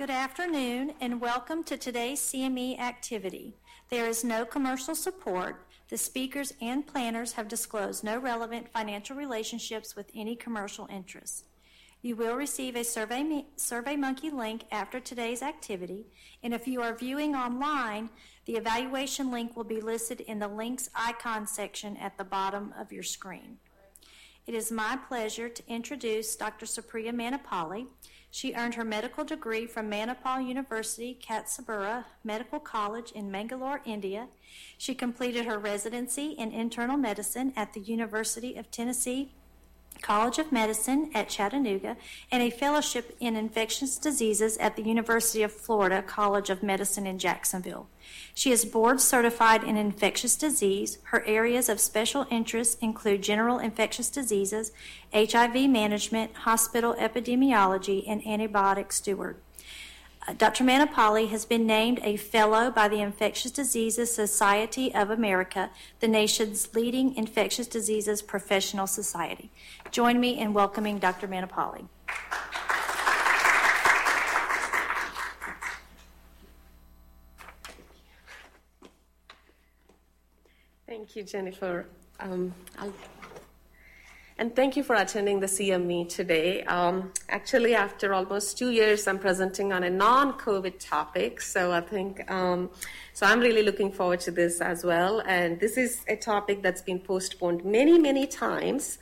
Good afternoon and welcome to today's CME activity. There is no commercial support. The speakers and planners have disclosed no relevant financial relationships with any commercial interests. You will receive a Survey, SurveyMonkey link after today's activity, and if you are viewing online, the evaluation link will be listed in the links icon section at the bottom of your screen. It is my pleasure to introduce Dr. Supriya Manapally. She earned her medical degree from Manipal University, Kasturba Medical College in Mangalore, India. She completed her residency in internal medicine at the University of Tennessee College of Medicine at Chattanooga, and a fellowship in infectious diseases at the University of Florida College of Medicine in Jacksonville. She is board certified in infectious disease. Her areas of special interest include general infectious diseases, HIV management, hospital epidemiology, and antibiotic steward. Dr. Manapally has been named a fellow by the Infectious Diseases Society of America, the nation's leading infectious diseases professional society. Join me in welcoming Dr. Manapally. Thank you, Jennifer. Um, and thank you for attending the CME today. Um, actually, after almost two years, I'm presenting on a non-COVID topic, so I think um, so. I'm really looking forward to this as well. And this is a topic that's been postponed many, many times.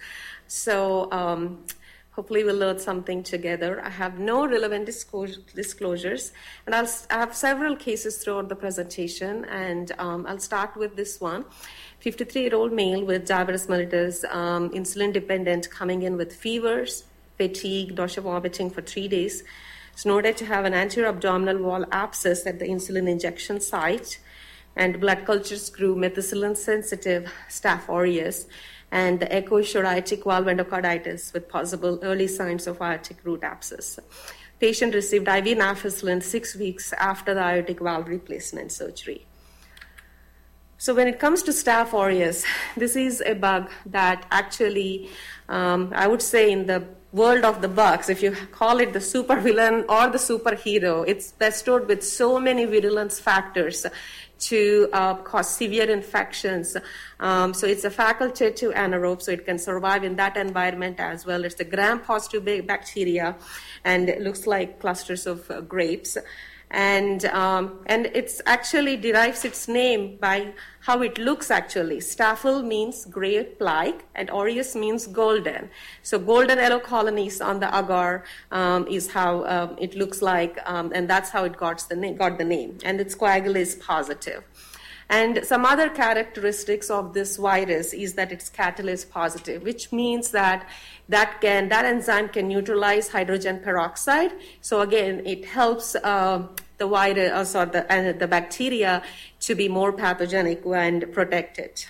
So um, hopefully we'll learn something together. I have no relevant disclosures, and I'll I have several cases throughout the presentation, and um, I'll start with this one. 53-year-old male with diabetes mellitus, um, insulin dependent, coming in with fevers, fatigue, nausea, vomiting for three days. It's noted to have an anterior abdominal wall abscess at the insulin injection site, and blood cultures grew methicillin sensitive Staph aureus and the echo showed aortic valve endocarditis with possible early signs of aortic root abscess. Patient received IV nafcillin six weeks after the aortic valve replacement surgery. So when it comes to Staph aureus, this is a bug that actually, um, I would say, in the world of the bugs, if you call it the supervillain or the superhero, it's bestowed with so many virulence factors to uh, cause severe infections. Um, so it's a facultative anaerobe, so it can survive in that environment as well. It's a gram-positive bacteria, and it looks like clusters of uh, grapes and um, and it's actually derives its name by how it looks actually. Staphel means grape-like, and aureus means golden. So golden yellow colonies on the agar um, is how um, it looks like, um, and that's how it got the name. Got the name, and its coagulase positive. And some other characteristics of this virus is that it's catalase positive, which means that that can that enzyme can neutralize hydrogen peroxide. So again, it helps uh, the virus or the uh, the bacteria to be more pathogenic and protected.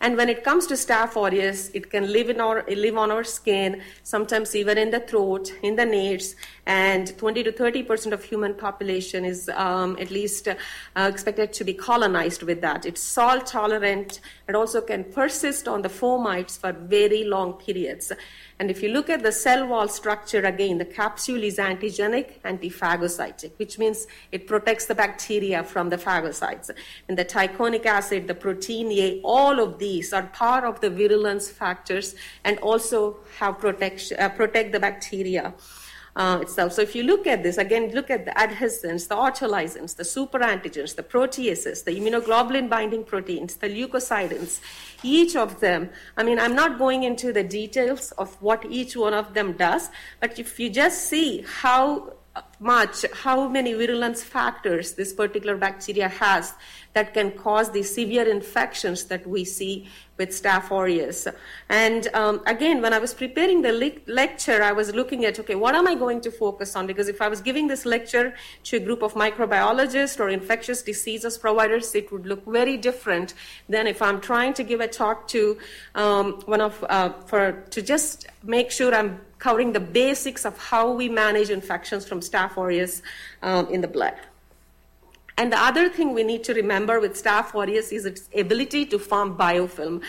And when it comes to Staph aureus, it can live in our live on our skin, sometimes even in the throat, in the nares, and 20 to 30 percent of human population is um, at least uh, expected to be colonized with that. It's salt tolerant and also can persist on the fomites for very long periods. And if you look at the cell wall structure again, the capsule is antigenic, antiphagocytic, which means it protects the bacteria from the phagocytes. And the teichoic acid, the protein A, all of these are part of the virulence factors and also have protection, uh, protect the bacteria uh, itself. So if you look at this, again, look at the adhesins, the autolysins, the superantigens, the proteases, the immunoglobulin binding proteins, the leukocidins, each of them. I mean, I'm not going into the details of what each one of them does, but if you just see how much, how many virulence factors this particular bacteria has that can cause the severe infections that we see with Staph aureus. And um, again, when I was preparing the le- lecture, I was looking at, okay, what am I going to focus on? Because if I was giving this lecture to a group of microbiologists or infectious diseases providers, it would look very different than if I'm trying to give a talk to um, one of, uh, for, to just make sure I'm covering the basics of how we manage infections from Staph aureus um, in the blood. And the other thing we need to remember with Staph aureus is its ability to form biofilm.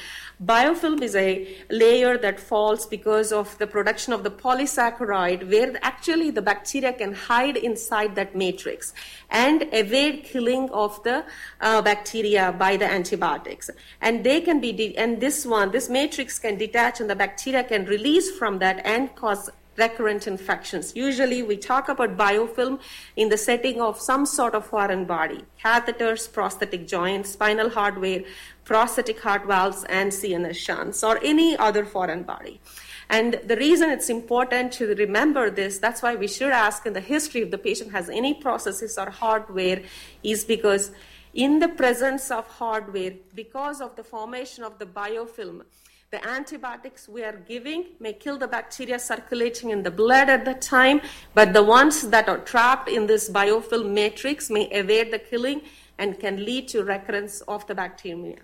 Biofilm is a layer that falls because of the production of the polysaccharide, where actually the bacteria can hide inside that matrix and evade killing of the uh, bacteria by the antibiotics. And they can be, de- and this one, this matrix can detach, and the bacteria can release from that and cause recurrent infections. Usually, we talk about biofilm in the setting of some sort of foreign body catheters, prosthetic joints, spinal hardware, prosthetic heart valves, and CNS shunts, or any other foreign body. And the reason it's important to remember this, that's why we should ask in the history if the patient has any prostheses or hardware, is because in the presence of hardware, because of the formation of the biofilm, the antibiotics we are giving may kill the bacteria circulating in the blood at the time, but the ones that are trapped in this biofilm matrix may evade the killing and can lead to recurrence of the bacteremia.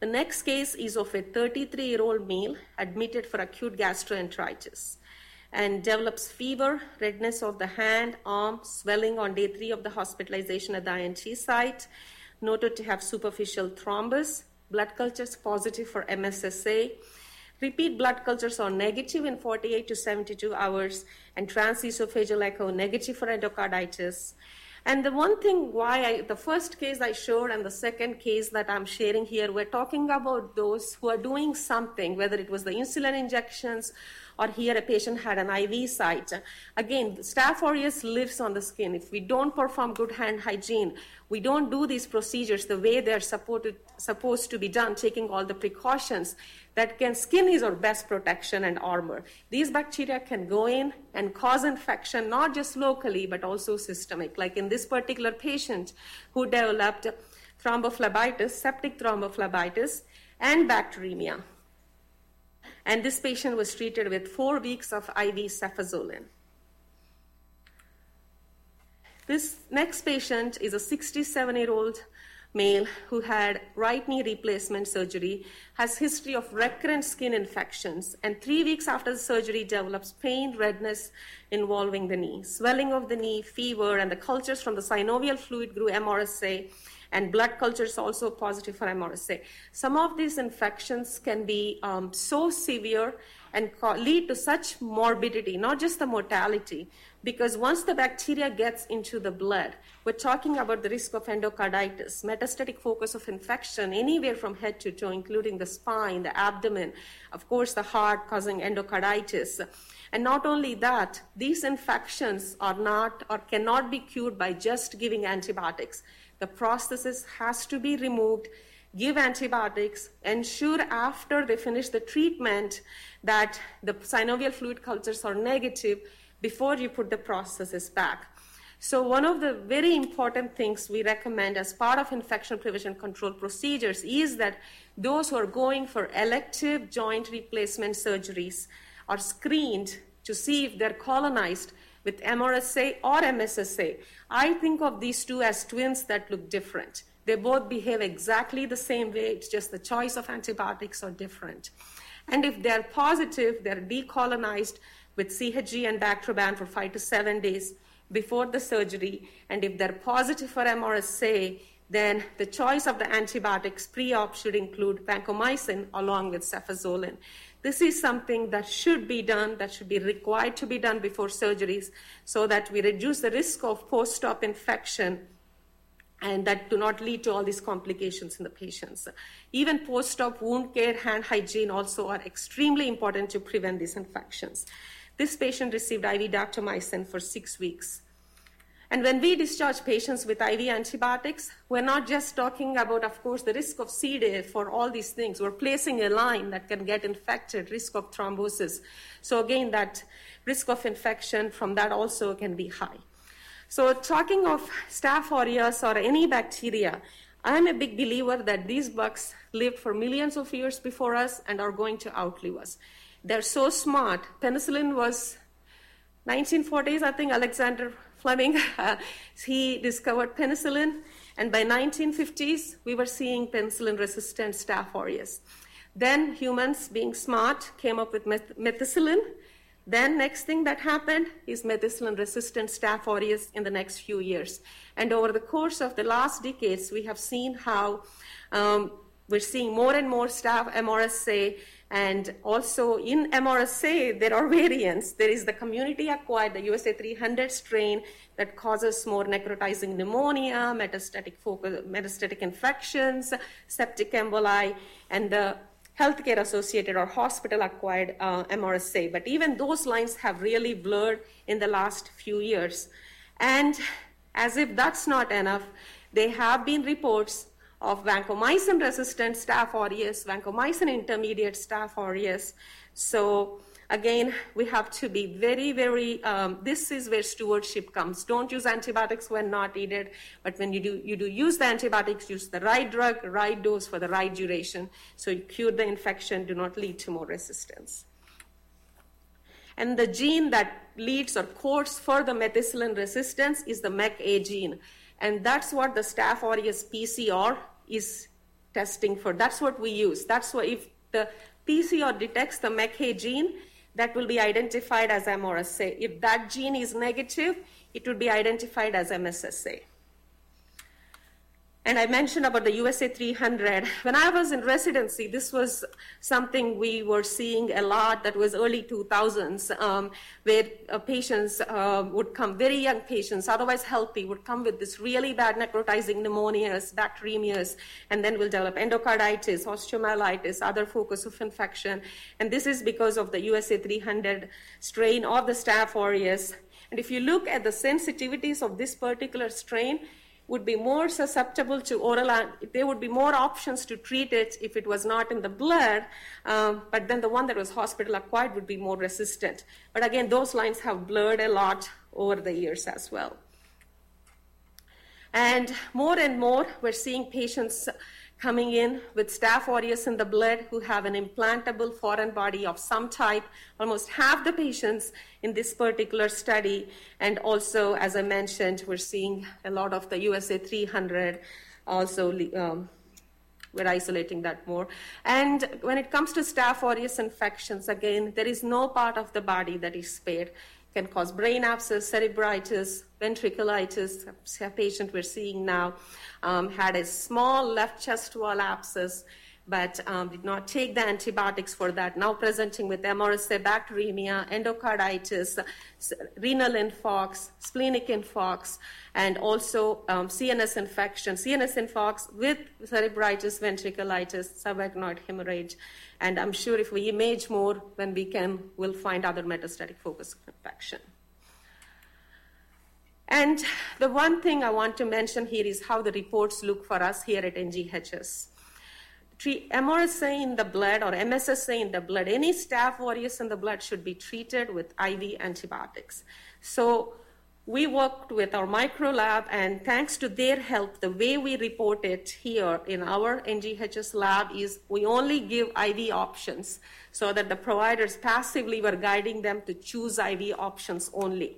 The next case is of a 33 year old male admitted for acute gastroenteritis and develops fever, redness of the hand, arm, swelling on day three of the hospitalization at the INT site, noted to have superficial thrombus, blood cultures positive for MSSA. Repeat blood cultures are negative in 48 to 72 hours, and transesophageal echo negative for endocarditis. And the one thing why I, the first case I showed and the second case that I'm sharing here, we're talking about those who are doing something, whether it was the insulin injections or here a patient had an IV site. Again, Staph aureus lives on the skin. If we don't perform good hand hygiene, we don't do these procedures the way they're supported, supposed to be done, taking all the precautions, that can skin is our best protection and armor. These bacteria can go in and cause infection, not just locally, but also systemic. Like in this particular patient who developed thrombophlebitis, septic thrombophlebitis, and bacteremia. And this patient was treated with four weeks of IV cefazolin. This next patient is a 67 year old male who had right knee replacement surgery has history of recurrent skin infections and 3 weeks after the surgery develops pain redness involving the knee swelling of the knee fever and the cultures from the synovial fluid grew MRSA and blood cultures also positive for MRSA. Some of these infections can be um, so severe and lead to such morbidity, not just the mortality, because once the bacteria gets into the blood, we're talking about the risk of endocarditis, metastatic focus of infection anywhere from head to toe, including the spine, the abdomen, of course, the heart causing endocarditis. And not only that, these infections are not or cannot be cured by just giving antibiotics. The prosthesis has to be removed, give antibiotics, ensure after they finish the treatment that the synovial fluid cultures are negative before you put the prosthesis back. So, one of the very important things we recommend as part of infection prevention control procedures is that those who are going for elective joint replacement surgeries are screened to see if they're colonized with MRSA or MSSA. I think of these two as twins that look different. They both behave exactly the same way, it's just the choice of antibiotics are different. And if they're positive, they're decolonized with CHG and Bactroban for five to seven days before the surgery. And if they're positive for MRSA, then the choice of the antibiotics pre-op should include vancomycin along with cefazolin. This is something that should be done, that should be required to be done before surgeries so that we reduce the risk of post-op infection and that do not lead to all these complications in the patients. Even post-op wound care, hand hygiene also are extremely important to prevent these infections. This patient received IV daptomycin for six weeks. And when we discharge patients with IV antibiotics, we're not just talking about, of course, the risk of C. diff for all these things. We're placing a line that can get infected, risk of thrombosis. So again, that risk of infection from that also can be high. So talking of Staph aureus or any bacteria, I'm a big believer that these bugs lived for millions of years before us and are going to outlive us. They're so smart. Penicillin was 1940s, I think Alexander Fleming, he discovered penicillin, and by 1950s, we were seeing penicillin-resistant Staph aureus. Then humans, being smart, came up with methicillin, Then next thing that happened is methicillin-resistant Staph aureus in the next few years. And over the course of the last decades, we have seen how um, we're seeing more and more staph MRSA and also in MRSA, there are variants. There is the community acquired, the USA 300 strain that causes more necrotizing pneumonia, metastatic, focus, metastatic infections, septic emboli, and the healthcare associated or hospital acquired uh, MRSA. But even those lines have really blurred in the last few years. And as if that's not enough, there have been reports of vancomycin resistant staph aureus, vancomycin intermediate staph aureus. So again, we have to be very, very, um, this is where stewardship comes. Don't use antibiotics when not needed, but when you do, you do use the antibiotics, use the right drug, right dose for the right duration. So you cure the infection, do not lead to more resistance. And the gene that leads or codes for the methicillin resistance is the mecA gene. And that's what the Staph aureus PCR is testing for. That's what we use. That's why if the PCR detects the mecA gene, that will be identified as MRSA. If that gene is negative, it would be identified as MSSA. And I mentioned about the USA 300. When I was in residency, this was something we were seeing a lot. That was early 2000s, um, where uh, patients uh, would come, very young patients, otherwise healthy, would come with this really bad necrotizing pneumonias, bacteremias, and then will develop endocarditis, osteomyelitis, other focus of infection. And this is because of the USA 300 strain of the Staph aureus. And if you look at the sensitivities of this particular strain, would be more susceptible to oral, there would be more options to treat it if it was not in the blood, um, but then the one that was hospital acquired would be more resistant. But again, those lines have blurred a lot over the years as well. And more and more, we're seeing patients coming in with staph aureus in the blood who have an implantable foreign body of some type, almost half the patients in this particular study. And also, as I mentioned, we're seeing a lot of the USA 300 also. Um, we're isolating that more. And when it comes to staph aureus infections, again, there is no part of the body that is spared can cause brain abscess, cerebritis, ventriculitis. A patient we're seeing now um, had a small left chest wall abscess but um, did not take the antibiotics for that. Now presenting with MRSA, bacteremia, endocarditis, renal infarcts, splenic infarcts, and also um, CNS infection, CNS infarcts with cerebritis, ventriculitis, subarachnoid hemorrhage. And I'm sure if we image more, when we can, we'll find other metastatic focus infection. And the one thing I want to mention here is how the reports look for us here at NGHS treat MRSA in the blood or MSSA in the blood, any staph aureus in the blood should be treated with IV antibiotics. So we worked with our micro lab, and thanks to their help, the way we report it here in our NGHS lab is we only give IV options so that the providers passively were guiding them to choose IV options only.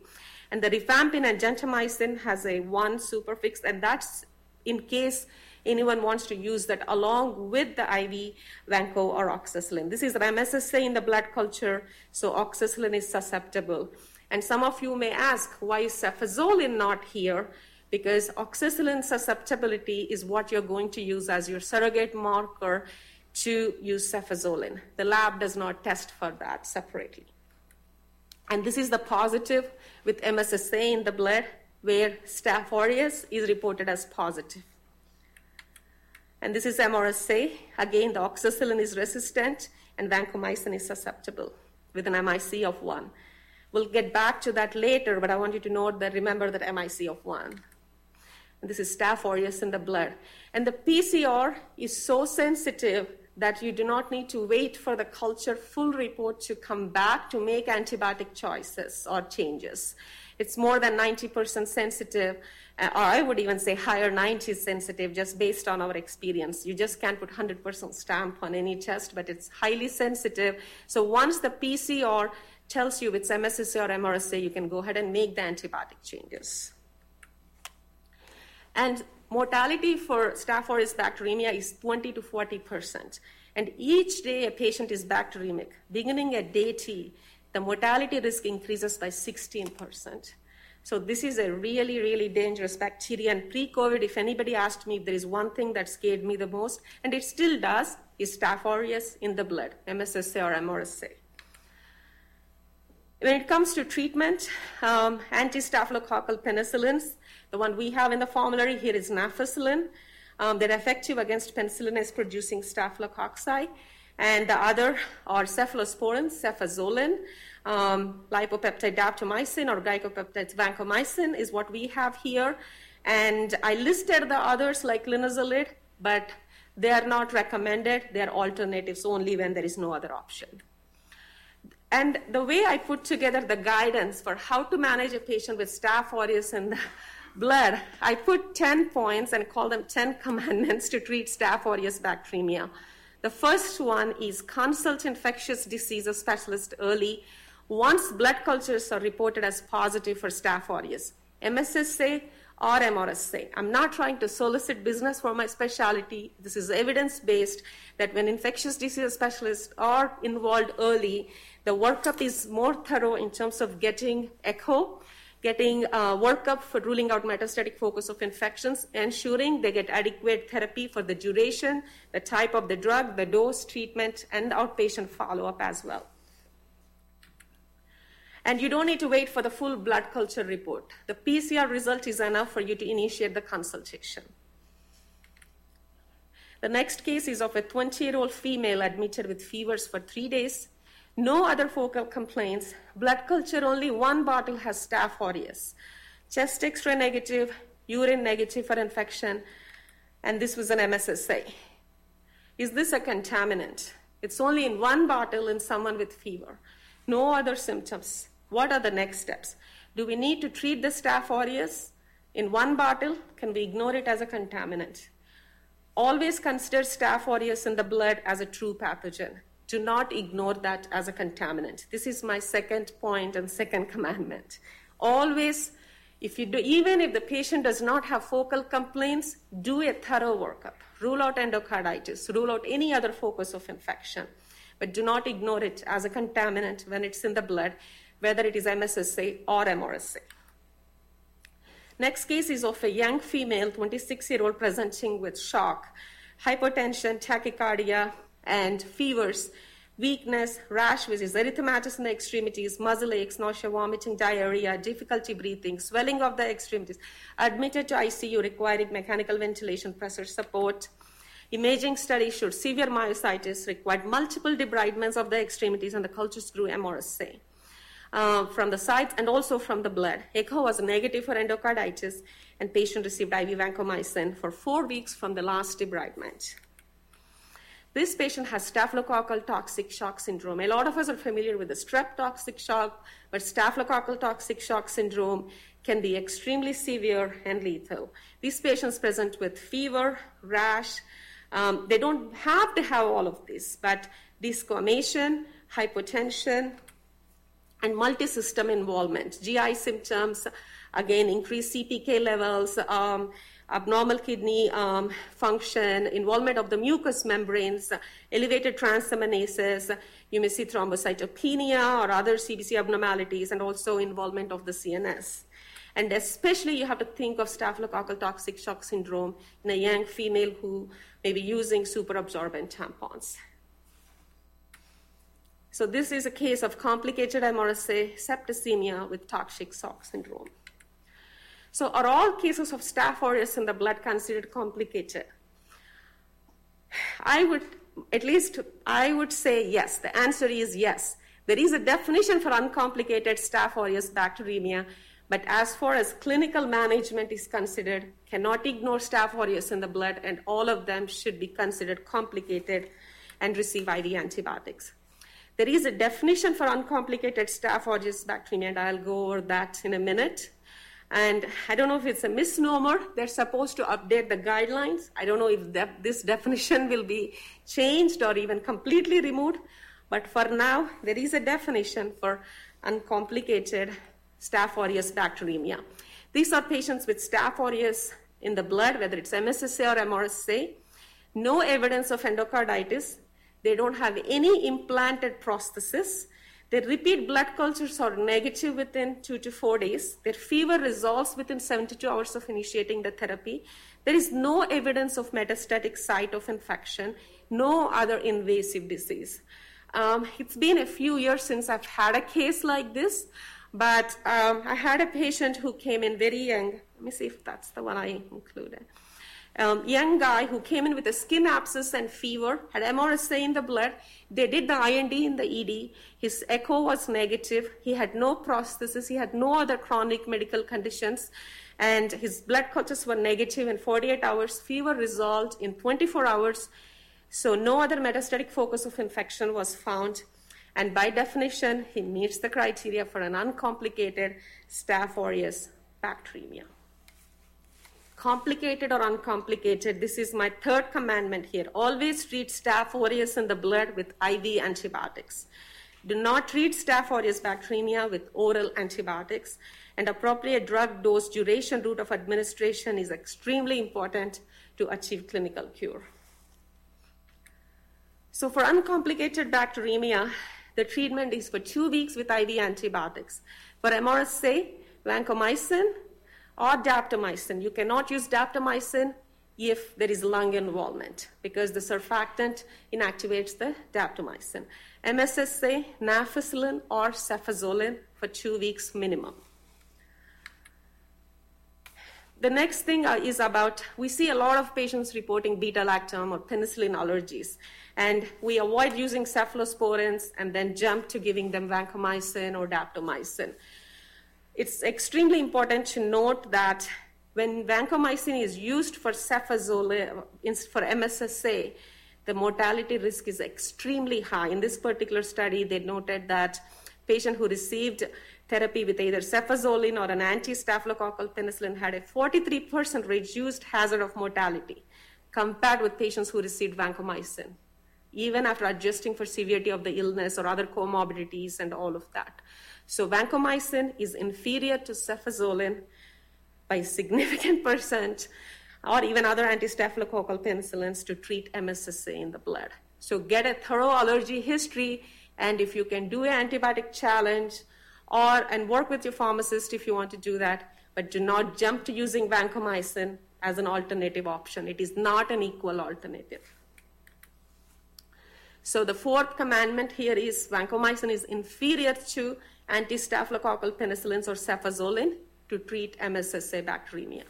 And the rifampin and gentamicin has a one superfix, and that's in case anyone wants to use that along with the IV vanco or oxacillin. This is MSSA in the blood culture, so oxacillin is susceptible. And some of you may ask, why is cefazolin not here? Because oxacillin susceptibility is what you're going to use as your surrogate marker to use cefazolin. The lab does not test for that separately. And this is the positive with MSSA in the blood, where Staph aureus is reported as positive. And this is MRSA. Again, the oxacillin is resistant and vancomycin is susceptible with an MIC of 1. We'll get back to that later, but I want you to note that remember that MIC of 1. And this is Staph aureus in the blood. And the PCR is so sensitive that you do not need to wait for the culture full report to come back to make antibiotic choices or changes. It's more than 90% sensitive, uh, or I would even say higher 90 sensitive just based on our experience. You just can't put 100% stamp on any test, but it's highly sensitive. So once the PCR tells you it's MSSA or MRSA, you can go ahead and make the antibiotic changes. And mortality for Staph aureus bacteremia is 20 to 40 percent. And each day a patient is bacteremic. Beginning at day T, the mortality risk increases by 16%. So this is a really, really dangerous bacteria. And pre-COVID, if anybody asked me if there is one thing that scared me the most, and it still does, is Staph aureus in the blood, MSSA or MRSA. When it comes to treatment, um, anti-staphylococcal penicillins, the one we have in the formulary here is nafcillin. Um, they're effective against penicillin producing staphylococci. And the other are cephalosporins, cefazolin, um, lipopeptide daptomycin or glycopeptides vancomycin is what we have here. And I listed the others like linezolid, but they are not recommended. They are alternatives only when there is no other option. And the way I put together the guidance for how to manage a patient with staph aureus in the blood, I put 10 points and call them 10 commandments to treat staph aureus bacteremia. The first one is consult infectious diseases specialist early once blood cultures are reported as positive for Staph aureus. MSSA or MRSA. I'm not trying to solicit business for my specialty. This is evidence based that when infectious disease specialists are involved early, the workup is more thorough in terms of getting echo getting uh, workup for ruling out metastatic focus of infections, ensuring they get adequate therapy for the duration, the type of the drug, the dose, treatment, and outpatient follow up as well. And you don't need to wait for the full blood culture report. The PCR result is enough for you to initiate the consultation. The next case is of a 20 year old female admitted with fevers for three days no other focal complaints. Blood culture, only one bottle has staph aureus. Chest x ray negative, urine negative for infection, and this was an MSSA. Is this a contaminant? It's only in one bottle in someone with fever. No other symptoms. What are the next steps? Do we need to treat the staph aureus in one bottle? Can we ignore it as a contaminant? Always consider staph aureus in the blood as a true pathogen do not ignore that as a contaminant. This is my second point and second commandment. Always, if you do, even if the patient does not have focal complaints, do a thorough workup. Rule out endocarditis, rule out any other focus of infection, but do not ignore it as a contaminant when it's in the blood, whether it is MSSA or MRSA. Next case is of a young female, 26 year old, presenting with shock, hypotension, tachycardia, and fevers, weakness, rash, which is erythematous in the extremities, muscle aches, nausea, vomiting, diarrhea, difficulty breathing, swelling of the extremities, admitted to ICU requiring mechanical ventilation, pressure support. Imaging study showed severe myositis, required multiple debridements of the extremities, and the cultures grew MRSA. Uh, from the sides and also from the blood. Echo was negative for endocarditis, and patient received IV vancomycin for four weeks from the last debridement. This patient has staphylococcal toxic shock syndrome. A lot of us are familiar with the strep toxic shock, but staphylococcal toxic shock syndrome can be extremely severe and lethal. These patients present with fever, rash. Um, they don't have to have all of this, but desquamation, hypotension, and multi-system involvement. GI symptoms, again, increased CPK levels, um, abnormal kidney um, function, involvement of the mucous membranes, elevated transaminases, you may see thrombocytopenia or other CBC abnormalities, and also involvement of the CNS. And especially, you have to think of staphylococcal toxic shock syndrome in a young female who may be using superabsorbent tampons. So, this is a case of complicated MRSA septicemia with toxic shock syndrome. So, are all cases of staph aureus in the blood considered complicated? I would, at least, I would say yes. The answer is yes. There is a definition for uncomplicated staph aureus bacteremia, but as far as clinical management is considered, cannot ignore staph aureus in the blood, and all of them should be considered complicated and receive IV antibiotics. There is a definition for uncomplicated staph aureus bacteremia, and I'll go over that in a minute. And I don't know if it's a misnomer. They're supposed to update the guidelines. I don't know if this definition will be changed or even completely removed. But for now, there is a definition for uncomplicated Staph aureus bacteremia. These are patients with Staph aureus in the blood, whether it's MSSA or MRSA. No evidence of endocarditis. They don't have any implanted prosthesis. Their repeat blood cultures are negative within two to four days. Their fever resolves within 72 hours of initiating the therapy. There is no evidence of metastatic site of infection, no other invasive disease. Um, it's been a few years since I've had a case like this, but um, I had a patient who came in very young. Let me see if that's the one I included um, young guy who came in with a skin abscess and fever, had MRSA in the blood. They did the I&D in the ED. His echo was negative. He had no prosthesis. He had no other chronic medical conditions. And his blood cultures were negative in 48 hours. Fever resolved in 24 hours. So no other metastatic focus of infection was found. And by definition, he meets the criteria for an uncomplicated Staph aureus bacteremia complicated or uncomplicated, this is my third commandment here. Always treat staph aureus in the blood with IV antibiotics. Do not treat staph aureus bacteremia with oral antibiotics. And appropriate drug dose duration route of administration is extremely important to achieve clinical cure. So, for uncomplicated bacteremia, the treatment is for two weeks with IV antibiotics. For MRSA, vancomycin, or daptomycin. You cannot use daptomycin if there is lung involvement because the surfactant inactivates the daptomycin. MSSA, nafcillin, or cefazolin for two weeks minimum. The next thing uh, is about we see a lot of patients reporting beta lactam or penicillin allergies, and we avoid using cephalosporins and then jump to giving them vancomycin or daptomycin. It's extremely important to note that when vancomycin is used for cefazolin, for MSSA, the mortality risk is extremely high. In this particular study, they noted that patient who received therapy with either cefazolin or an anti-staphylococcal penicillin had a 43% reduced hazard of mortality compared with patients who received vancomycin, even after adjusting for severity of the illness or other comorbidities and all of that. So vancomycin is inferior to cefazolin by a significant percent, or even other anti-staphylococcal penicillins to treat MSSA in the blood. So get a thorough allergy history, and if you can do an antibiotic challenge, or and work with your pharmacist if you want to do that, but do not jump to using vancomycin as an alternative option. It is not an equal alternative. So the fourth commandment here is vancomycin is inferior to anti-staphylococcal penicillins or cefazolin to treat MSSA bacteremia.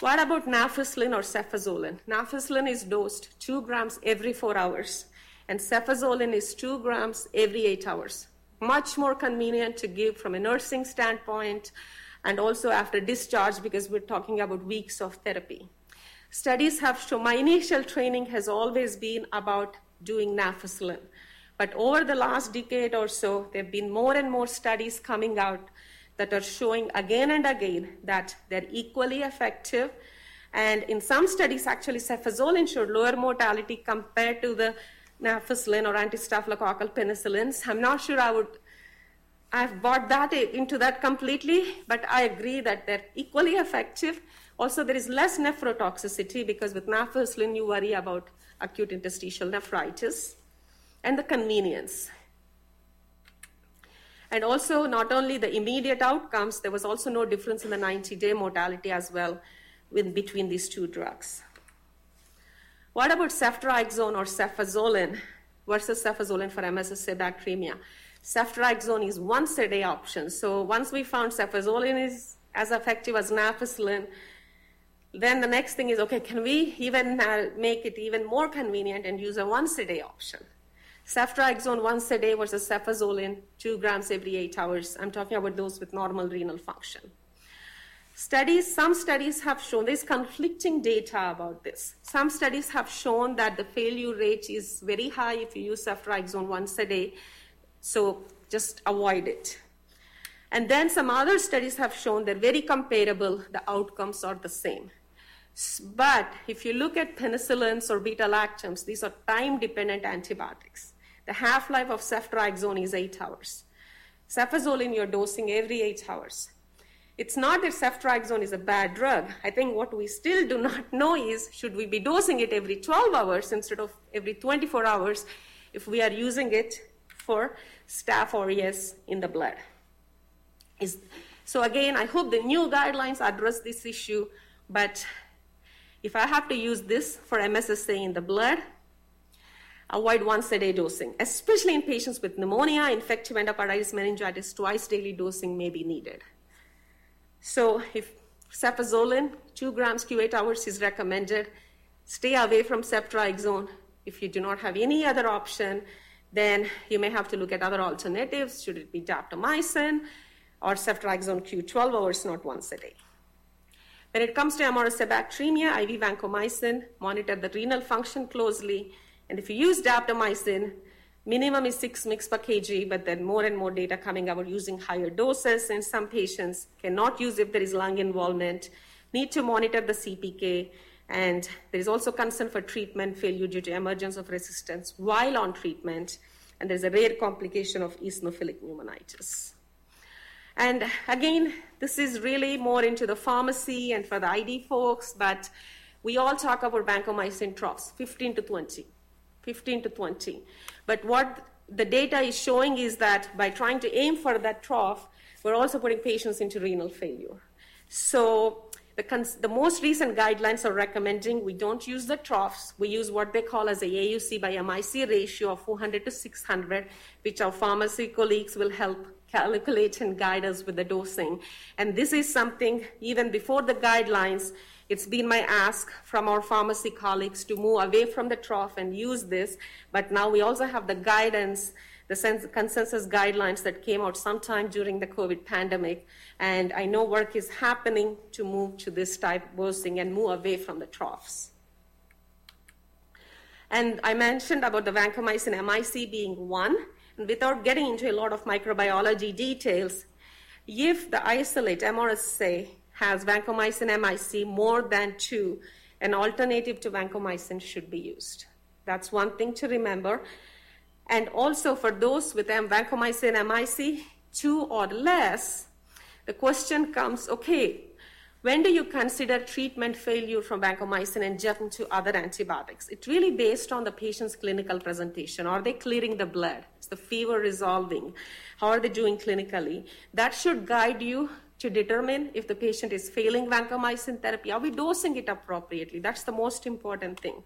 What about nafcillin or cefazolin? Nafcillin is dosed 2 grams every 4 hours, and cefazolin is 2 grams every 8 hours. Much more convenient to give from a nursing standpoint and also after discharge because we're talking about weeks of therapy. Studies have shown my initial training has always been about doing nafcillin. But over the last decade or so, there have been more and more studies coming out that are showing again and again that they're equally effective. And in some studies, actually, cefazolin showed lower mortality compared to the nafcillin or anti-staphylococcal penicillins. I'm not sure I would, I've bought that into that completely, but I agree that they're equally effective. Also, there is less nephrotoxicity because with nafcillin, you worry about acute interstitial nephritis and the convenience. And also, not only the immediate outcomes, there was also no difference in the 90 day mortality as well in between these two drugs. What about ceftriaxone or cefazolin versus cefazolin for MSSA bacteremia? Ceftriaxone is once a day option. So once we found cefazolin is as effective as nafcillin, then the next thing is okay, can we even uh, make it even more convenient and use a once a day option? Ceftriaxone once a day versus cefazolin, two grams every eight hours. I'm talking about those with normal renal function. Studies, some studies have shown, there's conflicting data about this. Some studies have shown that the failure rate is very high if you use ceftriaxone once a day, so just avoid it. And then some other studies have shown they're very comparable, the outcomes are the same. But if you look at penicillins or beta lactams, these are time dependent antibiotics. The half life of ceftriaxone is eight hours. Cefazolin, you're dosing every eight hours. It's not that ceftriaxone is a bad drug. I think what we still do not know is should we be dosing it every 12 hours instead of every 24 hours? if we are using it for Staph aureus in the blood. Is, so again, I hope the new guidelines address this issue, but if I have to use this for MSSA in the blood, avoid once a day dosing, especially in patients with pneumonia, infective endocarditis, meningitis, twice daily dosing may be needed. So if cefazolin, 2 grams Q8 hours is recommended, stay away from ceftriaxone. If you do not have any other option, then you may have to look at other alternatives. Should it be daptomycin or ceftriaxone Q12 hours, not once a day? When it comes to MRSA bacteremia, IV vancomycin, monitor the renal function closely. And if you use daptomycin, minimum is 6 mg per kg, but then more and more data coming out using higher doses, and some patients cannot use if there is lung involvement, need to monitor the CPK, and there is also concern for treatment failure due to emergence of resistance while on treatment, and there's a rare complication of eosinophilic pneumonitis. And again, this is really more into the pharmacy and for the ID folks, but we all talk about vancomycin troughs, 15 to 20. 15 to 20. But what the data is showing is that by trying to aim for that trough, we're also putting patients into renal failure. So the, cons- the, most recent guidelines are recommending we don't use the troughs. We use what they call as a AUC by MIC ratio of 400 to 600, which our pharmacy colleagues will help calculate and guide us with the dosing. And this is something, even before the guidelines, it's been my ask from our pharmacy colleagues to move away from the trough and use this, but now we also have the guidance, the consensus guidelines that came out sometime during the COVID pandemic, and I know work is happening to move to this type of dosing and move away from the troughs. And I mentioned about the vancomycin MIC being one, and without getting into a lot of microbiology details, if the isolate MRSA has vancomycin MIC more than two, an alternative to vancomycin should be used. That's one thing to remember. And also for those with vancomycin MIC, two or less, the question comes okay, when do you consider treatment failure from vancomycin and jump to other antibiotics? It's really based on the patient's clinical presentation. Are they clearing the blood? Is the fever resolving? How are they doing clinically? That should guide you to determine if the patient is failing vancomycin therapy. Are we dosing it appropriately? That's the most important thing.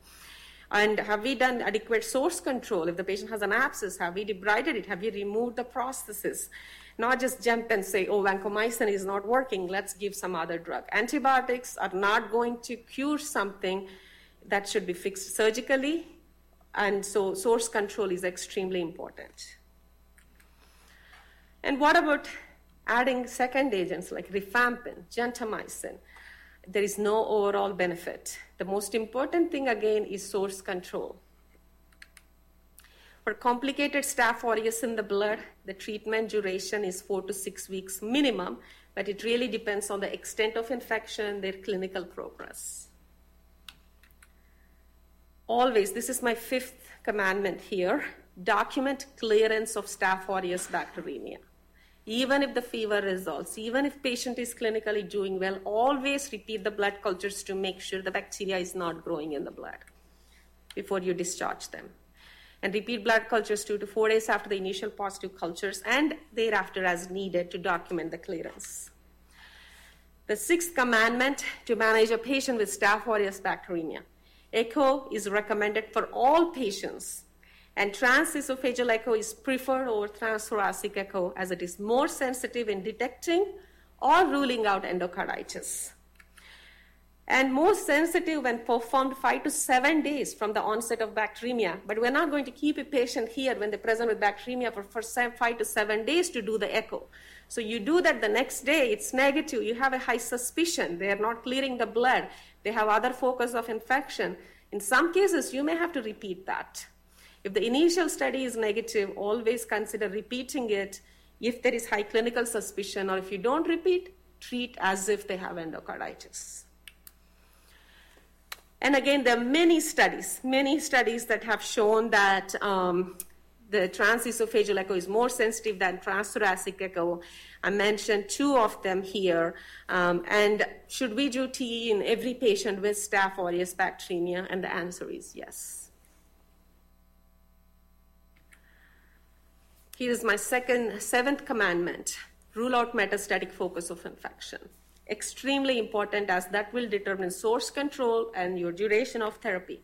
And have we done adequate source control? If the patient has an abscess, have we debrided it? Have we removed the prosthesis? Not just jump and say, oh, vancomycin is not working, let's give some other drug. Antibiotics are not going to cure something that should be fixed surgically, and so source control is extremely important. And what about adding second agents like rifampin, gentamicin, there is no overall benefit. The most important thing, again, is source control. For complicated staph aureus in the blood, the treatment duration is four to six weeks minimum, but it really depends on the extent of infection, their clinical progress. Always, this is my fifth commandment here document clearance of staph aureus bacteremia even if the fever resolves, even if patient is clinically doing well, always repeat the blood cultures to make sure the bacteria is not growing in the blood before you discharge them. And repeat blood cultures two to four days after the initial positive cultures and thereafter as needed to document the clearance. The sixth commandment to manage a patient with Staph aureus bacteremia. Echo is recommended for all patients and transesophageal echo is preferred over transthoracic echo as it is more sensitive in detecting or ruling out endocarditis. And more sensitive when performed five to seven days from the onset of bacteremia. But we're not going to keep a patient here when they present with bacteremia for, five to seven days to do the echo. So you do that the next day, it's negative. You have a high suspicion. They are not clearing the blood. They have other focus of infection. In some cases, you may have to repeat that. If the initial study is negative, always consider repeating it if there is high clinical suspicion, or if you don't repeat, treat as if they have endocarditis. And again, there are many studies, many studies that have shown that um, the transesophageal echo is more sensitive than transthoracic echo. I mentioned two of them here. Um, and should we do TE in every patient with Staph aureus bacteremia? And the answer is yes. Here is my second, seventh commandment rule out metastatic focus of infection. Extremely important as that will determine source control and your duration of therapy.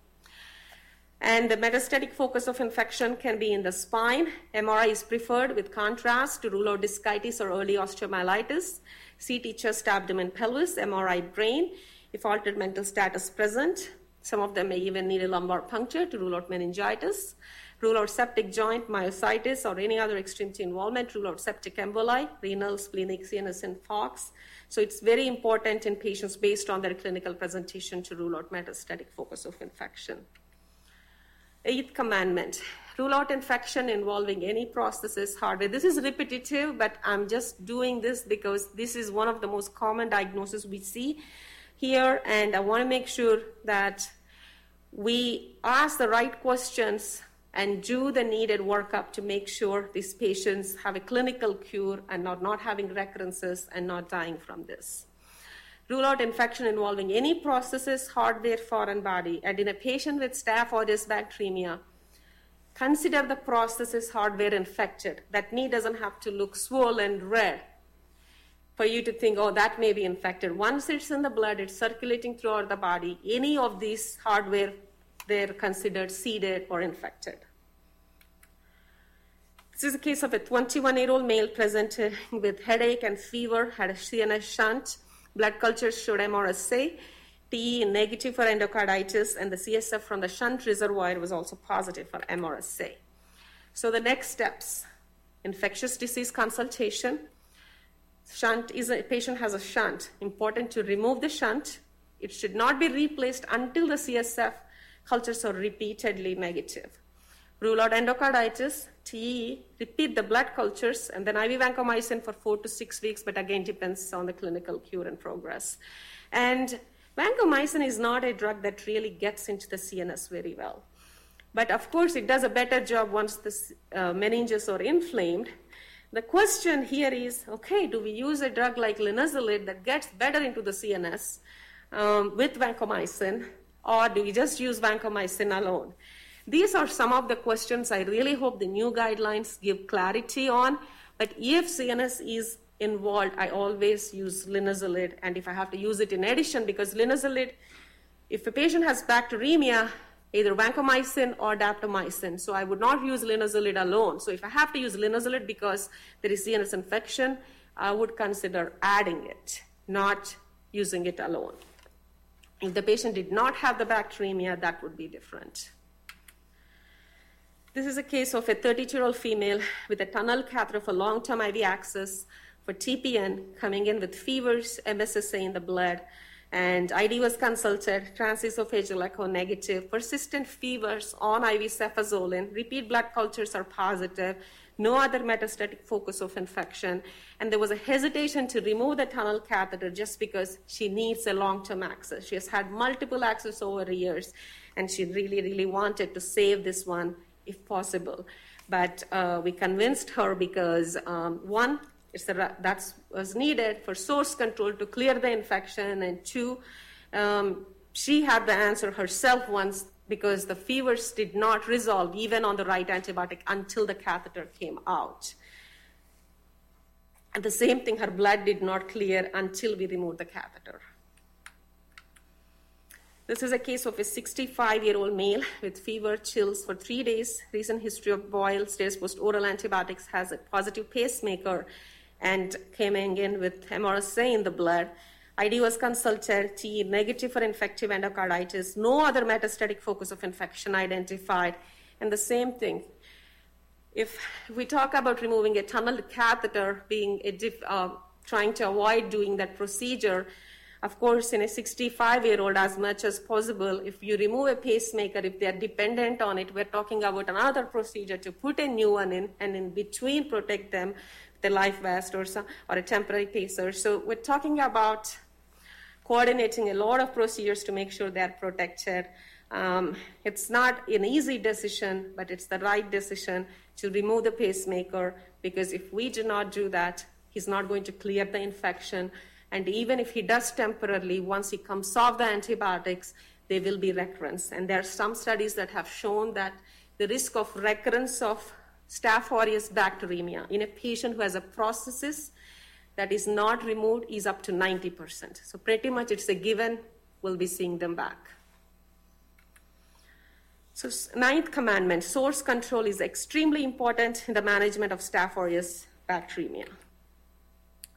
And the metastatic focus of infection can be in the spine. MRI is preferred with contrast to rule out discitis or early osteomyelitis. CT chest, abdomen, pelvis, MRI brain. If altered mental status present, some of them may even need a lumbar puncture to rule out meningitis. Rule out septic joint, myositis, or any other extremity involvement. Rule out septic emboli, renal, splenic, CNS, and FOX. So it's very important in patients based on their clinical presentation to rule out metastatic focus of infection. Eighth commandment rule out infection involving any prosthesis hardware. This is repetitive, but I'm just doing this because this is one of the most common diagnoses we see here, and I want to make sure that we ask the right questions and do the needed workup to make sure these patients have a clinical cure and are not having recurrences and not dying from this. Rule out infection involving any prostheses, hardware, foreign body. And in a patient with staph aureus bacteremia, consider the prostheses hardware infected. That knee doesn't have to look swollen red for you to think, oh, that may be infected. Once it's in the blood, it's circulating throughout the body. Any of these hardware, they're considered seeded or infected. This is a case of a 21 year old male presented with headache and fever, had a CNS shunt. Blood culture showed MRSA, TEE negative for endocarditis, and the CSF from the shunt reservoir was also positive for MRSA. So the next steps infectious disease consultation. Shunt is a patient has a shunt. Important to remove the shunt. It should not be replaced until the CSF cultures are repeatedly negative. Rule out endocarditis, TEE, repeat the blood cultures, and then IV vancomycin for four to six weeks, but again depends on the clinical cure and progress. And vancomycin is not a drug that really gets into the CNS very well. But of course, it does a better job once the uh, meninges are inflamed. The question here is okay, do we use a drug like linezolid that gets better into the CNS um, with vancomycin, or do we just use vancomycin alone? These are some of the questions I really hope the new guidelines give clarity on. But if CNS is involved, I always use linezolid, and if I have to use it in addition, because linezolid, if a patient has bacteremia, either vancomycin or daptomycin. So I would not use linezolid alone. So if I have to use linezolid because there is CNS infection, I would consider adding it, not using it alone. If the patient did not have the bacteremia, that would be different. This is a case of a 32 year old female with a tunnel catheter for long term IV access for TPN coming in with fevers, MSSA in the blood, and ID was consulted, transesophageal echo negative, persistent fevers on IV cefazolin, repeat blood cultures are positive, no other metastatic focus of infection, and there was a hesitation to remove the tunnel catheter just because she needs a long term access. She has had multiple access over years, and she really, really wanted to save this one if possible. But uh, we convinced her because, um, one, that was needed for source control to clear the infection, and two, um, she had the answer herself once because the fevers did not resolve even on the right antibiotic until the catheter came out. And the same thing, her blood did not clear until we removed the catheter. This is a case of a 65 year old male with fever, chills for three days, recent history of boils, days post oral antibiotics, has a positive pacemaker, and came in with MRSA in the blood. ID was consulted, TEE negative for infective endocarditis, no other metastatic focus of infection identified, and the same thing. If we talk about removing a tunnel catheter, being diff, uh, trying to avoid doing that procedure, of course, in a 65 year old, as much as possible, if you remove a pacemaker, if they're dependent on it, we're talking about another procedure to put a new one in and in between protect them, the life vest or, some, or a temporary pacer. So we're talking about coordinating a lot of procedures to make sure they're protected. Um, it's not an easy decision, but it's the right decision to remove the pacemaker because if we do not do that, he's not going to clear the infection and even if he does temporarily, once he comes off the antibiotics, there will be recurrence. And there are some studies that have shown that the risk of recurrence of Staph aureus bacteremia in a patient who has a prosthesis that is not removed is up to 90%. So pretty much it's a given we'll be seeing them back. So ninth commandment, source control is extremely important in the management of Staph aureus bacteremia.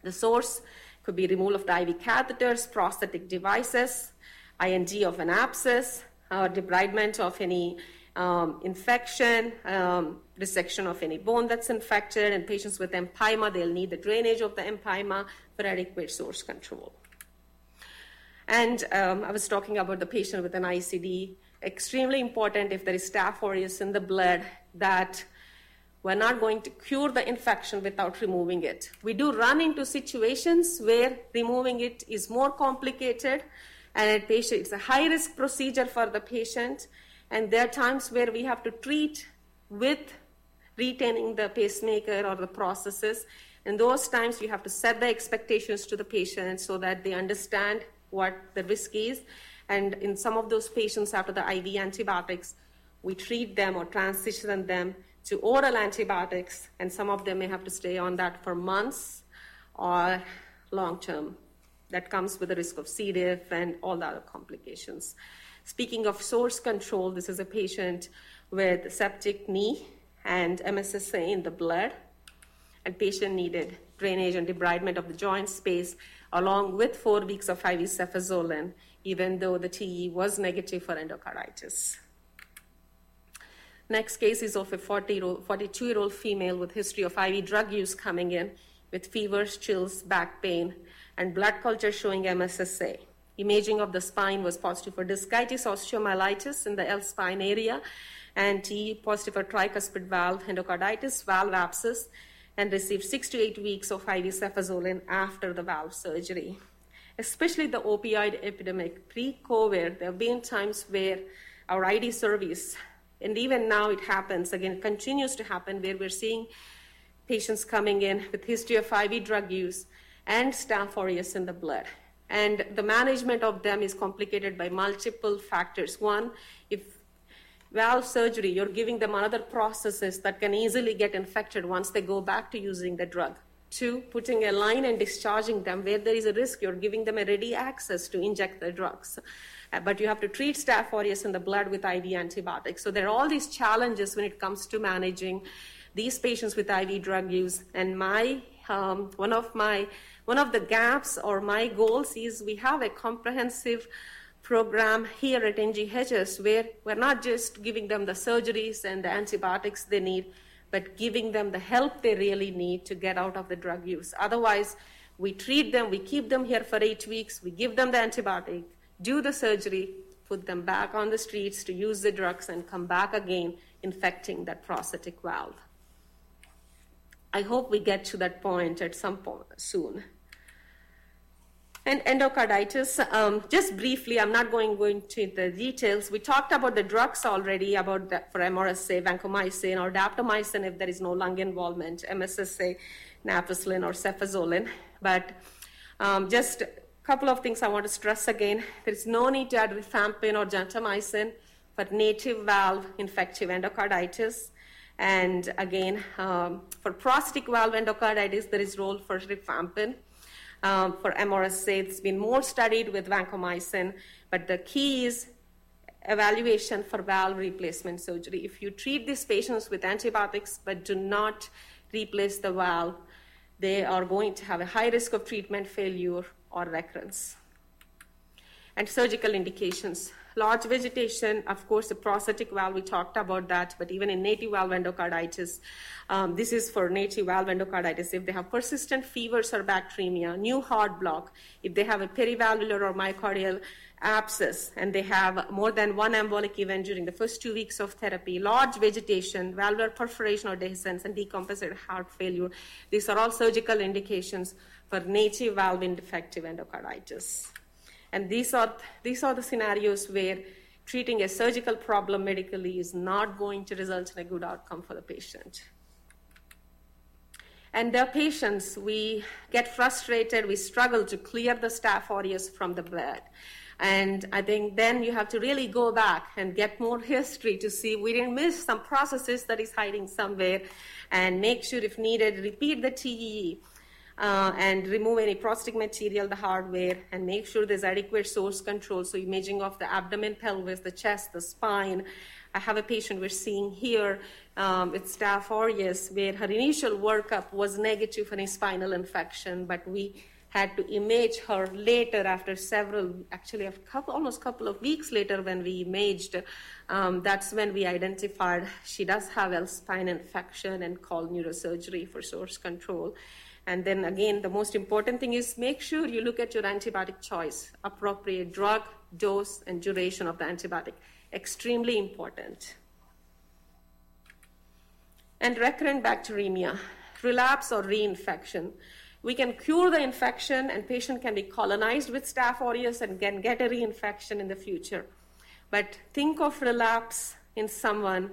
The source could be removal of the IV catheters, prosthetic devices, I&D of an abscess, or debridement of any um, infection, um, resection of any bone that's infected. In patients with empyema, they'll need the drainage of the empyema for adequate source control. And um, I was talking about the patient with an ICD. Extremely important if there is staph aureus in the blood that we're not going to cure the infection without removing it. We do run into situations where removing it is more complicated, and it's a high risk procedure for the patient. And there are times where we have to treat with retaining the pacemaker or the prostheses. In those times, you have to set the expectations to the patient so that they understand what the risk is. And in some of those patients, after the IV antibiotics, we treat them or transition them to oral antibiotics, and some of them may have to stay on that for months or long term. That comes with the risk of C. diff and all the other complications. Speaking of source control, this is a patient with septic knee and MSSA in the blood, and patient needed drainage and debridement of the joint space along with four weeks of IV cefazolin, even though the TEE was negative for endocarditis. Next case is of a 42 year old female with history of IV drug use coming in with fevers, chills, back pain, and blood culture showing MSSA. Imaging of the spine was positive for discitis osteomyelitis in the L spine area, and TEE positive for tricuspid valve endocarditis, valve abscess, and received six to eight weeks of IV cefazolin after the valve surgery. Especially the opioid epidemic pre COVID, there have been times where our ID service, and even now it happens, again, continues to happen, where we're seeing patients coming in with history of IV drug use and staph aureus in the blood. And the management of them is complicated by multiple factors. One, valve surgery, you're giving them another prostheses that can easily get infected once they go back to using the drug. Two, putting a line and discharging them where there is a risk, you're giving them a ready access to inject the drugs. Uh, but you have to treat staph aureus in the blood with IV antibiotics. So there are all these challenges when it comes to managing these patients with IV drug use. And my um, one of my one of the gaps or my goals is we have a comprehensive program here at NGHS where we're not just giving them the surgeries and the antibiotics they need, but giving them the help they really need to get out of the drug use. Otherwise, we treat them, we keep them here for eight weeks, we give them the antibiotic, do the surgery, put them back on the streets to use the drugs, and come back again infecting that prosthetic valve. I hope we get to that point at some point soon. And endocarditis, um, just briefly, I'm not going, into the details. We talked about the drugs already, about the, for MRSA, vancomycin, or daptomycin if there is no lung involvement, MSSA, nafcillin, or cefazolin. But um, just a couple of things I want to stress again. There's no need to add rifampin or gentamicin for native valve infective endocarditis. And again, um, for prosthetic valve endocarditis, there is role for rifampin um, for MRSA. It's been more studied with vancomycin, but the key is evaluation for valve replacement surgery. If you treat these patients with antibiotics but do not replace the valve, they are going to have a high risk of treatment failure or recurrence. And surgical indications. Large vegetation, of course, the prosthetic valve, we talked about that, but even in native valve endocarditis, um, this is for native valve endocarditis. If they have persistent fevers or bacteremia, new heart block, if they have a perivalvular or myocardial abscess, and they have more than one embolic event during the first two weeks of therapy, large vegetation, valvular perforation or dehiscence, and decompensated heart failure. These are all surgical indications for native valve defective endocarditis. And these are, these are the scenarios where treating a surgical problem medically is not going to result in a good outcome for the patient. And the patients, we get frustrated, we struggle to clear the staph aureus from the blood. And I think then you have to really go back and get more history to see we didn't miss some prostheses that is hiding somewhere and make sure if needed, repeat the TEE. Uh, and remove any prosthetic material, the hardware, and make sure there's adequate source control. So imaging of the abdomen, pelvis, the chest, the spine. I have a patient we're seeing here um, with Staph aureus where her initial workup was negative for a spinal infection, but we had to image her later after several, actually a couple, almost couple of weeks later when we imaged. Um, that's when we identified she does have a spine infection and called neurosurgery for source control. And then again, the most important thing is make sure you look at your antibiotic choice, appropriate drug, dose, and duration of the antibiotic. Extremely important. And recurrent bacteremia, relapse or reinfection. We can cure the infection and patient can be colonized with Staph aureus and can get a reinfection in the future. But think of relapse in someone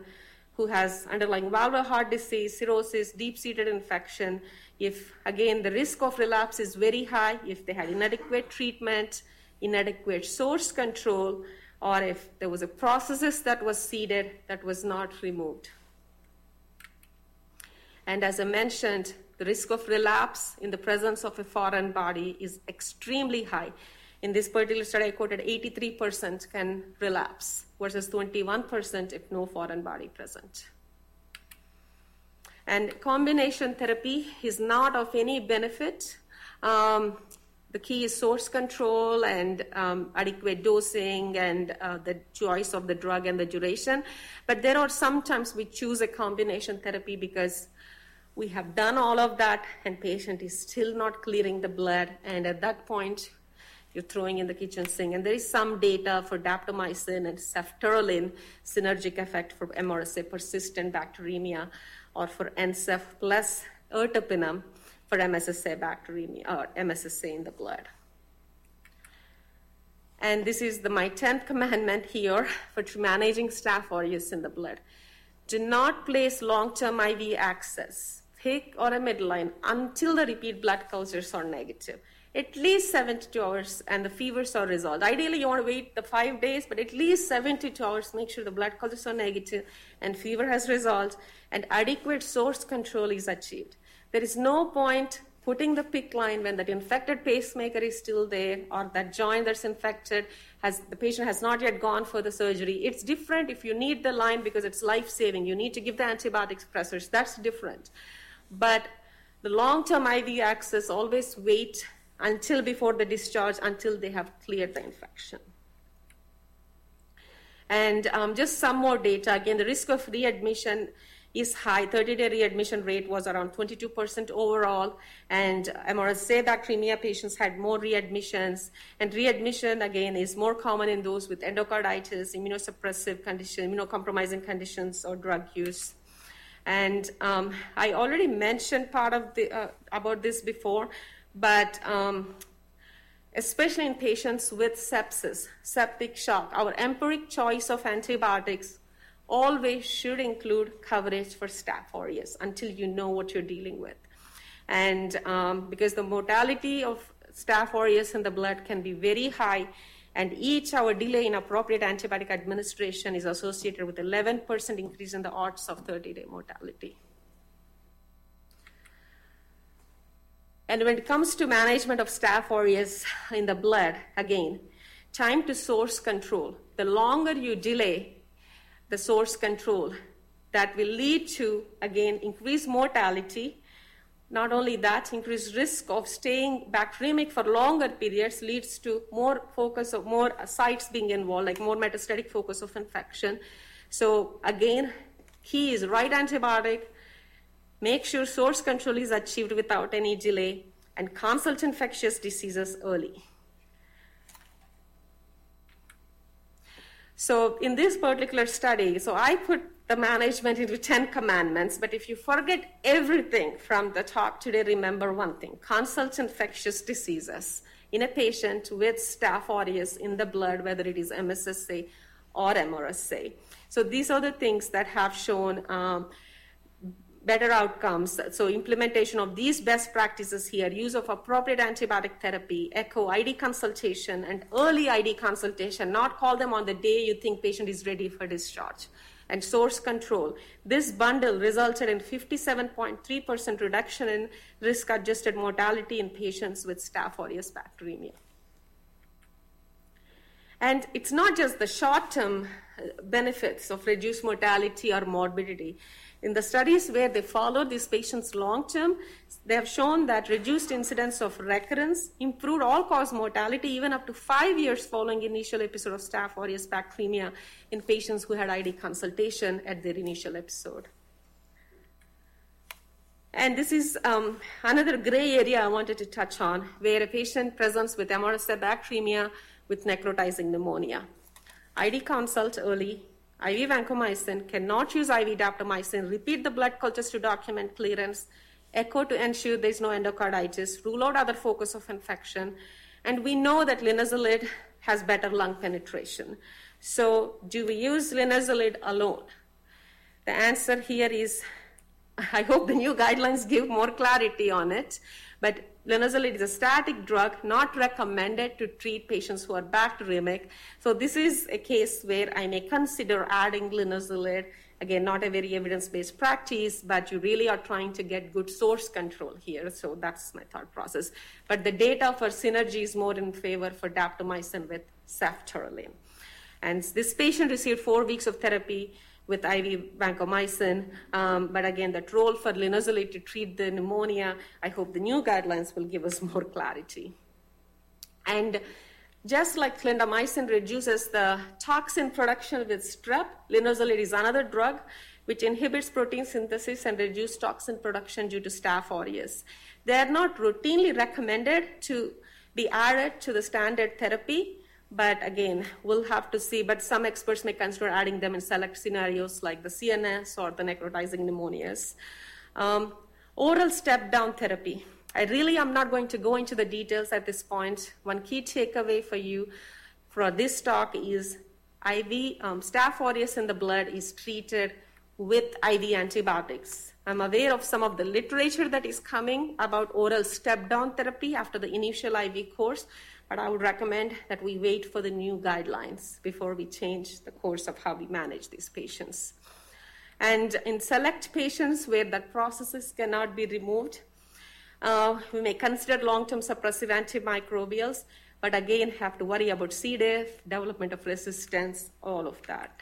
who has underlying valvular heart disease, cirrhosis, deep-seated infection. If, again, the risk of relapse is very high, if they had inadequate treatment, inadequate source control, or if there was a prostheses that was seeded that was not removed. And as I mentioned, the risk of relapse in the presence of a foreign body is extremely high. In this particular study, I quoted 83% can relapse versus 21% if no foreign body present. And combination therapy is not of any benefit. Um, the key is source control and um, adequate dosing and uh, the choice of the drug and the duration. But there are sometimes we choose a combination therapy because we have done all of that and patient is still not clearing the blood and at that point you're throwing in the kitchen sink and there is some data for daptomycin and ceftaroline synergic effect for mrsa persistent bacteremia or for Ancef plus ertapenem for mssa bacteremia or mssa in the blood and this is the, my 10th commandment here for managing staph aureus in the blood do not place long-term iv access PICC or a midline until the repeat blood cultures are negative. At least 72 hours and the fevers are resolved. Ideally, you want to wait the five days, but at least 72 hours, make sure the blood cultures are negative and fever has resolved and adequate source control is achieved. There is no point putting the PICC line when that infected pacemaker is still there or that joint that's infected has the patient has not yet gone for the surgery it's different if you need the line because it's life saving you need to give the antibiotics pressors that's different but the long-term IV access always wait until before the discharge until they have cleared the infection. And um, just some more data. Again, the risk of readmission is high. 30-day readmission rate was around 22% overall, and MRSA bacteremia patients had more readmissions. And readmission, again, is more common in those with endocarditis, immunosuppressive condition, immunocompromising conditions, or drug use. And um, I already mentioned part of the, uh, about this before, but um, especially in patients with sepsis, septic shock, our empiric choice of antibiotics always should include coverage for Staph aureus until you know what you're dealing with. And um, because the mortality of Staph aureus in the blood can be very high, and each hour delay in appropriate antibiotic administration is associated with 11% increase in the odds of 30-day mortality. And when it comes to management of Staph aureus in the blood, again, time to source control. The longer you delay the source control, that will lead to, again, increased mortality not only that, increased risk of staying bacteremic for longer periods leads to more focus of more sites being involved, like more metastatic focus of infection. So again, key is right antibiotic, make sure source control is achieved without any delay, and consult infectious diseases early. So in this particular study, so I put the management into 10 commandments, but if you forget everything from the top today, remember one thing consult infectious diseases in a patient with staph aureus in the blood, whether it is MSSA or MRSA. So these are the things that have shown um, better outcomes. So implementation of these best practices here, use of appropriate antibiotic therapy, echo ID consultation, and early ID consultation, not call them on the day you think patient is ready for discharge. And source control. This bundle resulted in 57.3% reduction in risk-adjusted mortality in patients with Staph aureus bacteremia. And it's not just the short-term uh, benefits of reduced mortality or morbidity. In the studies where they followed these patients long term, they have shown that reduced incidence of recurrence, improved all cause mortality even up to five years following initial episode of Staph aureus bacteremia in patients who had ID consultation at their initial episode. And this is um, another gray area I wanted to touch on, where a patient presents with MRSA bacteremia with necrotizing pneumonia. ID consult early, IV vancomycin, cannot use IV daptomycin, repeat the blood cultures to document clearance, echo to ensure there's no endocarditis, rule out other focus of infection, and we know that linezolid has better lung penetration. So, do we use linezolid alone? The answer here is I hope the new guidelines give more clarity on it, but linezolid is a static drug not recommended to treat patients who are bacteremic. So this is a case where I may consider adding linezolid. Again, not a very evidence-based practice, but you really are trying to get good source control here. So that's my thought process. But the data for synergy is more in favor for daptomycin with ceftaroline. And this patient received four weeks of therapy with IV vancomycin. Um, but again, that role for linezolid to treat the pneumonia, I hope the new guidelines will give us more clarity. And just like clindamycin reduces the toxin production with strep, linezolid is another drug which inhibits protein synthesis and reduces toxin production due to Staph aureus. They are not routinely recommended to be added to the standard therapy, but again, we'll have to see. But some experts may consider adding them in select scenarios like the CNS or the necrotizing pneumonias. Um, oral step down therapy. I really am not going to go into the details at this point. One key takeaway for you for this talk is IV um, staph aureus in the blood is treated with IV antibiotics. I'm aware of some of the literature that is coming about oral step down therapy after the initial IV course, but I would recommend that we wait for the new guidelines before we change the course of how we manage these patients. And in select patients where the prostheses cannot be removed, uh, we may consider long-term suppressive antimicrobials, but again have to worry about C. diff, development of resistance, all of that.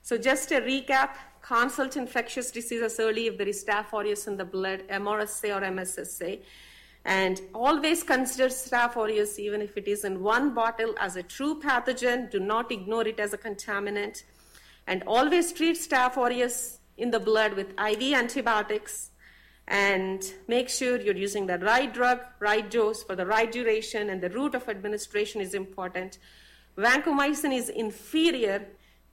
So just a recap, consult infectious diseases early if there is Staph aureus in the blood, MRSA or MSSA. And always consider Staph aureus, even if it is in one bottle, as a true pathogen. Do not ignore it as a contaminant. And always treat Staph aureus in the blood with IV antibiotics. And make sure you're using the right drug, right dose for the right duration, and the route of administration is important. Vancomycin is inferior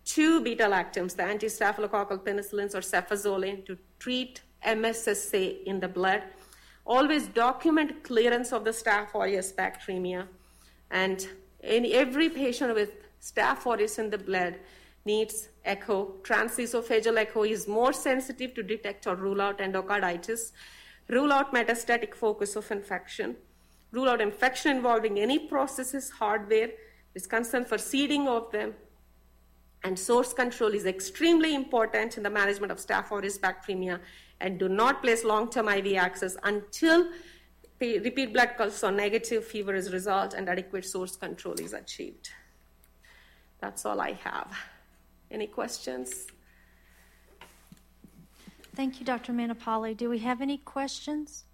to beta lactams, the anti staphylococcal penicillins or cefazolin, to treat MSSA in the blood. Always document clearance of the Staph aureus bacteremia. And in every patient with Staph aureus in the blood needs echo. Transesophageal echo is more sensitive to detect or rule out endocarditis. Rule out metastatic focus of infection. Rule out infection involving any prostheses, hardware. Is concern for seeding of them. And source control is extremely important in the management of Staph aureus bacteremia and do not place long-term IV access until repeat blood cultures or negative fever is resolved and adequate source control is achieved. That's all I have. Any questions? Thank you, Dr. Manapali. Do we have any questions?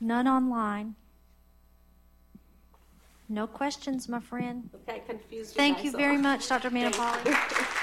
None online. No questions, my friend. Okay, confused. Thank you very much, Dr. Manapali.